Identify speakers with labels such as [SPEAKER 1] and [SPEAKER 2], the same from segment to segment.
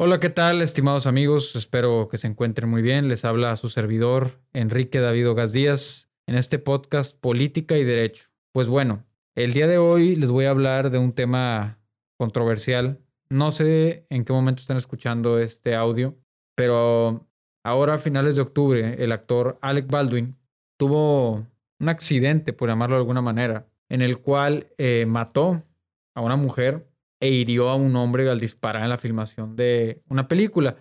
[SPEAKER 1] Hola, ¿qué tal, estimados amigos? Espero que se encuentren muy bien. Les habla su servidor, Enrique David Ogas Díaz, en este podcast Política y Derecho. Pues bueno, el día de hoy les voy a hablar de un tema controversial. No sé en qué momento están escuchando este audio, pero ahora a finales de octubre, el actor Alec Baldwin tuvo un accidente, por llamarlo de alguna manera, en el cual eh, mató a una mujer e hirió a un hombre al disparar en la filmación de una película.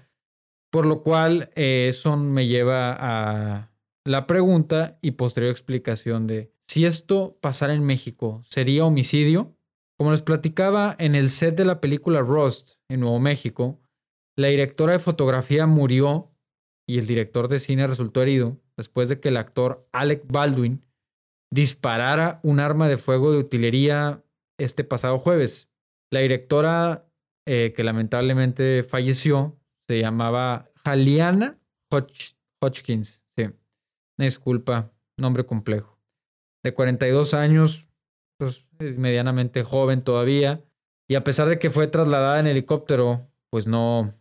[SPEAKER 1] Por lo cual, eh, eso me lleva a la pregunta y posterior explicación de si esto pasara en México, ¿sería homicidio? Como les platicaba en el set de la película Rust en Nuevo México, la directora de fotografía murió y el director de cine resultó herido después de que el actor Alec Baldwin disparara un arma de fuego de utilería este pasado jueves. La directora eh, que lamentablemente falleció se llamaba Jaliana Hodgkins. Sí, disculpa, nombre complejo. De 42 años, pues medianamente joven todavía. Y a pesar de que fue trasladada en helicóptero, pues no,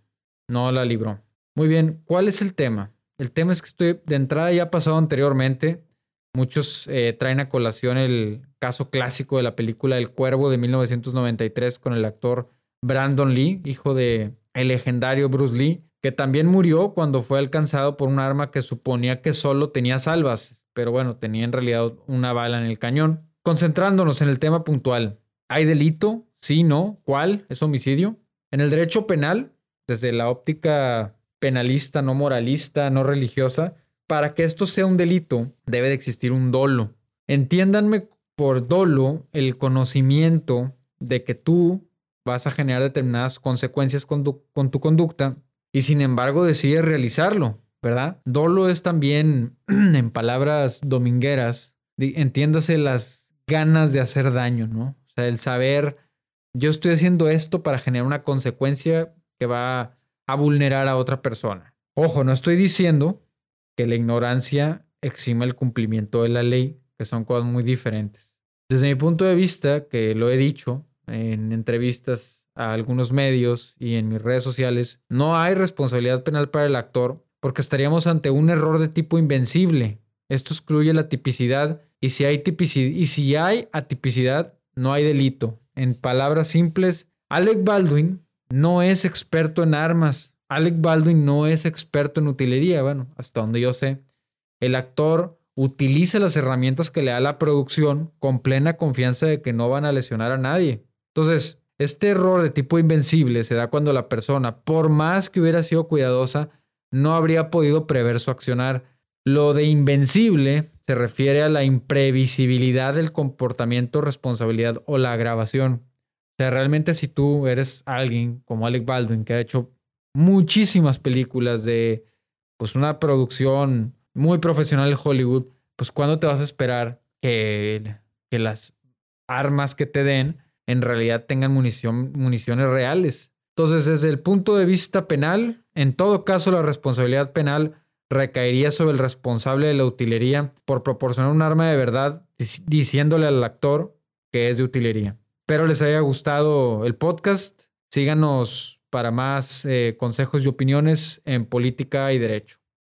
[SPEAKER 1] no la libró. Muy bien, ¿cuál es el tema? El tema es que estoy, de entrada ya pasado anteriormente. Muchos eh, traen a colación el caso clásico de la película El Cuervo de 1993 con el actor Brandon Lee, hijo de el legendario Bruce Lee, que también murió cuando fue alcanzado por un arma que suponía que solo tenía salvas, pero bueno, tenía en realidad una bala en el cañón. Concentrándonos en el tema puntual, ¿hay delito? Sí, no. ¿Cuál? ¿Es homicidio? En el derecho penal, desde la óptica penalista, no moralista, no religiosa, para que esto sea un delito, debe de existir un dolo. Entiéndanme por dolo el conocimiento de que tú vas a generar determinadas consecuencias con tu, con tu conducta y sin embargo decides realizarlo, ¿verdad? Dolo es también, en palabras domingueras, entiéndase las ganas de hacer daño, ¿no? O sea, el saber, yo estoy haciendo esto para generar una consecuencia que va a vulnerar a otra persona. Ojo, no estoy diciendo que la ignorancia exima el cumplimiento de la ley, que son cosas muy diferentes. Desde mi punto de vista, que lo he dicho en entrevistas a algunos medios y en mis redes sociales, no hay responsabilidad penal para el actor porque estaríamos ante un error de tipo invencible. Esto excluye la tipicidad tipicidad, y si hay atipicidad, no hay delito. En palabras simples, Alec Baldwin no es experto en armas. Alec Baldwin no es experto en utilería. Bueno, hasta donde yo sé. El actor utiliza las herramientas que le da la producción con plena confianza de que no van a lesionar a nadie. Entonces, este error de tipo invencible se da cuando la persona, por más que hubiera sido cuidadosa, no habría podido prever su accionar. Lo de invencible se refiere a la imprevisibilidad del comportamiento, responsabilidad o la agravación. O sea, realmente si tú eres alguien como Alec Baldwin, que ha hecho muchísimas películas de pues una producción muy profesional de Hollywood, pues ¿cuándo te vas a esperar que, que las armas que te den en realidad tengan munición, municiones reales? Entonces, desde el punto de vista penal, en todo caso la responsabilidad penal recaería sobre el responsable de la utilería por proporcionar un arma de verdad diciéndole al actor que es de utilería. Espero les haya gustado el podcast. Síganos para más eh, consejos y opiniones en política y derecho.